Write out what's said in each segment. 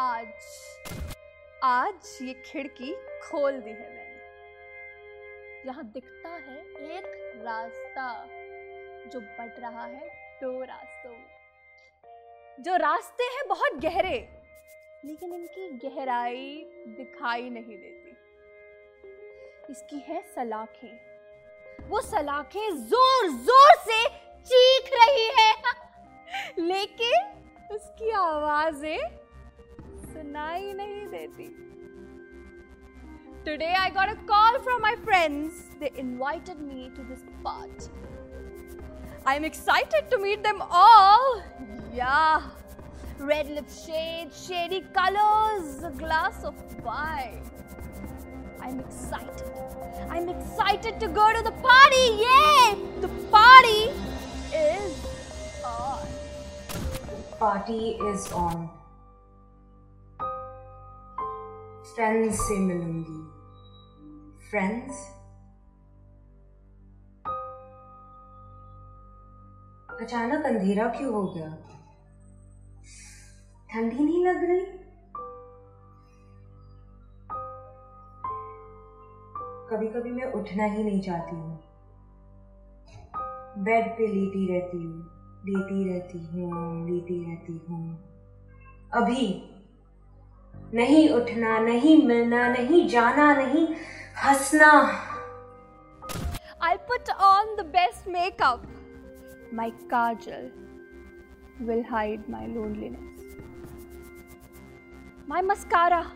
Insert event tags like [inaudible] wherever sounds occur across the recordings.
आज आज ये खिड़की खोल दी है मैंने। यहाँ दिखता है एक रास्ता जो बढ़ रहा है दो रास्तों में। जो रास्ते हैं बहुत गहरे, लेकिन इनकी गहराई दिखाई नहीं देती। इसकी है सलाखें। वो सलाखें ज़ोर ज़ोर से चीख रही है। [laughs] लेकिन उसकी आवाज़ें सुनाई नहीं देती Today I got a call from my friends. They invited me to this party. I'm excited to meet them all. Yeah. Red lip shades, shady colors, a glass of wine. I'm excited. I'm excited to go to the party. Yay! The party is on. The party is on. Friends से मिलूँगी friends अचानक अंधेरा क्यों हो गया? ठंडी नहीं लग रही? कभी कभी मैं उठना ही नहीं चाहती हूँ। बेड पे लेटी रहती हूँ, लेटी रहती हूँ, लेटी रहती हूँ। अभी नहीं उठना नहीं मिलना नहीं जाना नहीं हंसना I'll put on the best makeup. My kajal will hide my loneliness. My mascara,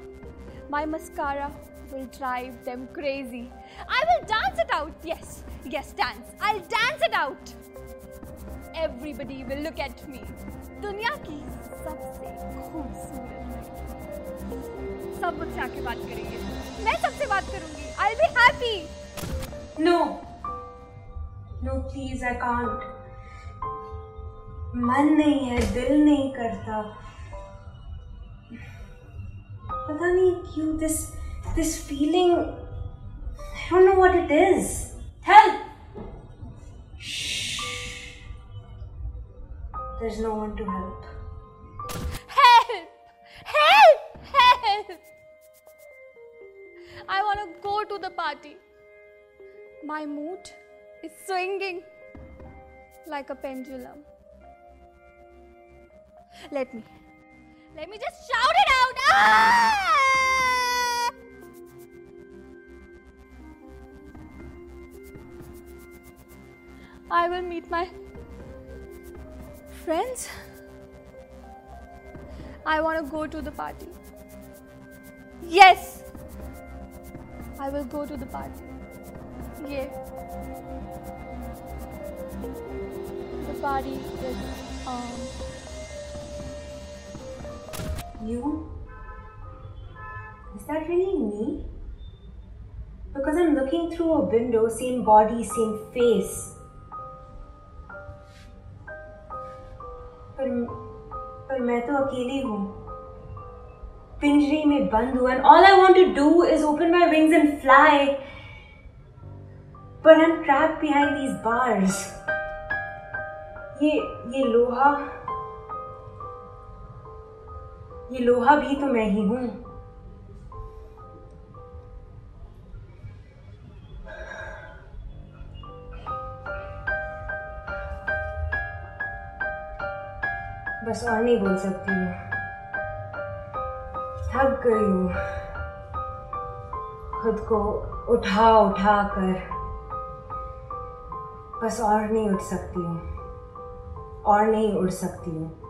my mascara will drive them crazy. I will dance it out. Yes, yes, dance. I'll dance it out. Everybody will look at me. दुनिया की सबसे खूबसूरत सब मुझसे आके बात करेंगे। मैं सबसे बात करूँगी। I be happy no no please I can't मन नहीं है, दिल नहीं करता। पता नहीं क्यों this this feeling I don't know what it is help There's no one to help. Help! Help! Help! I want to go to the party. My mood is swinging like a pendulum. Let me, let me just shout it out. Ah! I will meet my friends. I want to go to the party. Yes. I will go to the party. Yeah. The party is on. You? Is that really me? Because I'm looking through a window, same body, same face. पर पर मैं तो अकेली हूँ। पिंजरी में बंद हूँ and all I want to do is open my wings and fly पर I am trap behind these bars ये ये लोहा ये लोहा भी तो मैं ही हूँ। बस और नहीं बोल सकती हूँ थक गई हूँ। खुद को उठा उठा कर बस और नहीं उठ सकती हूँ। और नहीं उड़ सकती हूँ।